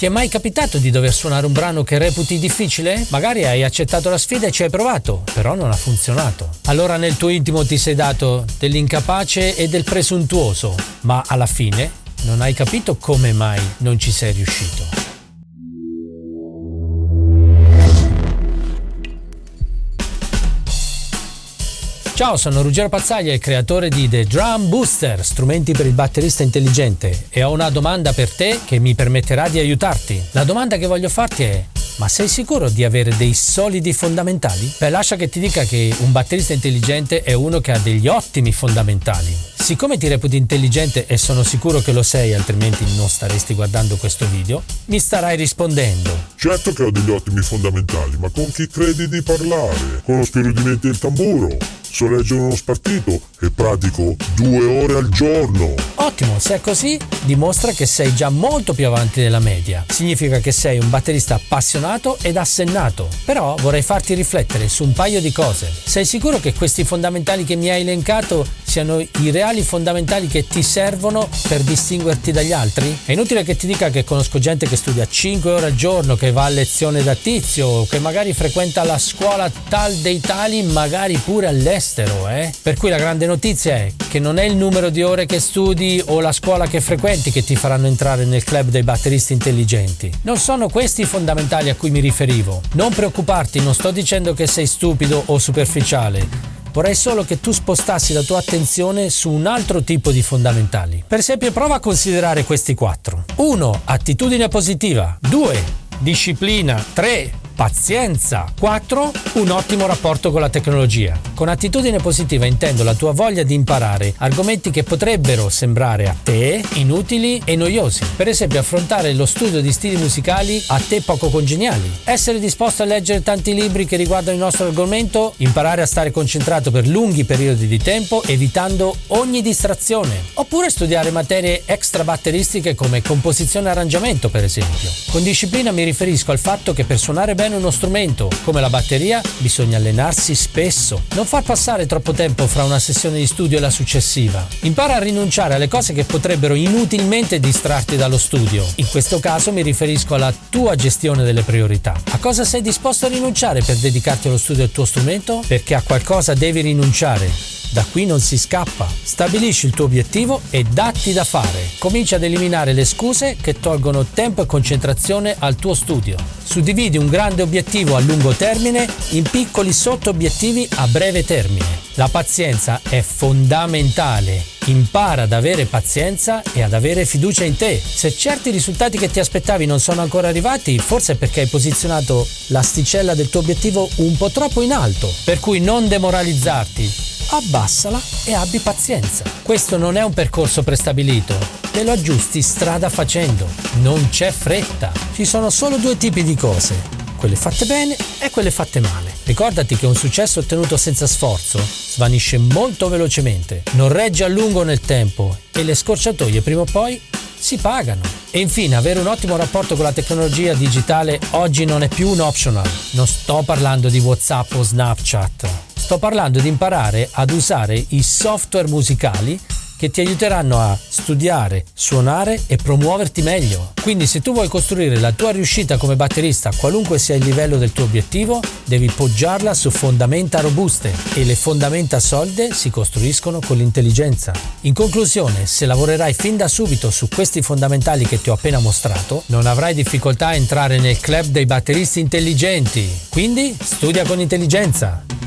Ti è mai capitato di dover suonare un brano che reputi difficile? Magari hai accettato la sfida e ci hai provato, però non ha funzionato. Allora nel tuo intimo ti sei dato dell'incapace e del presuntuoso, ma alla fine non hai capito come mai non ci sei riuscito. Ciao, sono Ruggero Pazzaglia, il creatore di The Drum Booster, strumenti per il batterista intelligente, e ho una domanda per te che mi permetterà di aiutarti. La domanda che voglio farti è: ma sei sicuro di avere dei solidi fondamentali? Beh, lascia che ti dica che un batterista intelligente è uno che ha degli ottimi fondamentali. Siccome ti reputi intelligente e sono sicuro che lo sei, altrimenti non staresti guardando questo video, mi starai rispondendo. Certo che ho degli ottimi fondamentali, ma con chi credi di parlare? Conosco i rudimenti del tamburo, so leggere uno spartito e pratico due ore al giorno. Ottimo, se è così, dimostra che sei già molto più avanti della media. Significa che sei un batterista appassionato ed assennato. Però vorrei farti riflettere su un paio di cose. Sei sicuro che questi fondamentali che mi hai elencato siano i reali fondamentali che ti servono per distinguerti dagli altri? È inutile che ti dica che conosco gente che studia 5 ore al giorno, che va a lezione da tizio, che magari frequenta la scuola tal dei tali, magari pure all'estero, eh? Per cui la grande notizia è che non è il numero di ore che studi o la scuola che frequenti che ti faranno entrare nel club dei batteristi intelligenti. Non sono questi i fondamentali a cui mi riferivo. Non preoccuparti, non sto dicendo che sei stupido o superficiale. Vorrei solo che tu spostassi la tua attenzione su un altro tipo di fondamentali. Per esempio, prova a considerare questi quattro. 1. Attitudine positiva. 2. Disciplina. 3 pazienza. 4. Un ottimo rapporto con la tecnologia. Con attitudine positiva intendo la tua voglia di imparare argomenti che potrebbero sembrare a te inutili e noiosi. Per esempio affrontare lo studio di stili musicali a te poco congeniali. Essere disposto a leggere tanti libri che riguardano il nostro argomento, imparare a stare concentrato per lunghi periodi di tempo evitando ogni distrazione. Oppure studiare materie extra batteristiche come composizione e arrangiamento per esempio. Con disciplina mi riferisco al fatto che per suonare bene uno strumento, come la batteria, bisogna allenarsi spesso. Non far passare troppo tempo fra una sessione di studio e la successiva. Impara a rinunciare alle cose che potrebbero inutilmente distrarti dallo studio. In questo caso mi riferisco alla tua gestione delle priorità. A cosa sei disposto a rinunciare per dedicarti allo studio del tuo strumento? Perché a qualcosa devi rinunciare. Da qui non si scappa. Stabilisci il tuo obiettivo e datti da fare. Comincia ad eliminare le scuse che tolgono tempo e concentrazione al tuo studio. Suddividi un grande obiettivo a lungo termine in piccoli sotto-obiettivi a breve termine. La pazienza è fondamentale. Impara ad avere pazienza e ad avere fiducia in te. Se certi risultati che ti aspettavi non sono ancora arrivati, forse è perché hai posizionato l'asticella del tuo obiettivo un po' troppo in alto. Per cui non demoralizzarti, abbassala e abbi pazienza. Questo non è un percorso prestabilito, te lo aggiusti strada facendo, non c'è fretta. Ci sono solo due tipi di cose, quelle fatte bene e quelle fatte male. Ricordati che un successo ottenuto senza sforzo svanisce molto velocemente, non regge a lungo nel tempo e le scorciatoie prima o poi si pagano. E infine, avere un ottimo rapporto con la tecnologia digitale oggi non è più un optional. Non sto parlando di WhatsApp o Snapchat. Sto parlando di imparare ad usare i software musicali che ti aiuteranno a studiare, suonare e promuoverti meglio. Quindi se tu vuoi costruire la tua riuscita come batterista, qualunque sia il livello del tuo obiettivo, devi poggiarla su fondamenta robuste e le fondamenta solide si costruiscono con l'intelligenza. In conclusione, se lavorerai fin da subito su questi fondamentali che ti ho appena mostrato, non avrai difficoltà a entrare nel club dei batteristi intelligenti. Quindi studia con intelligenza.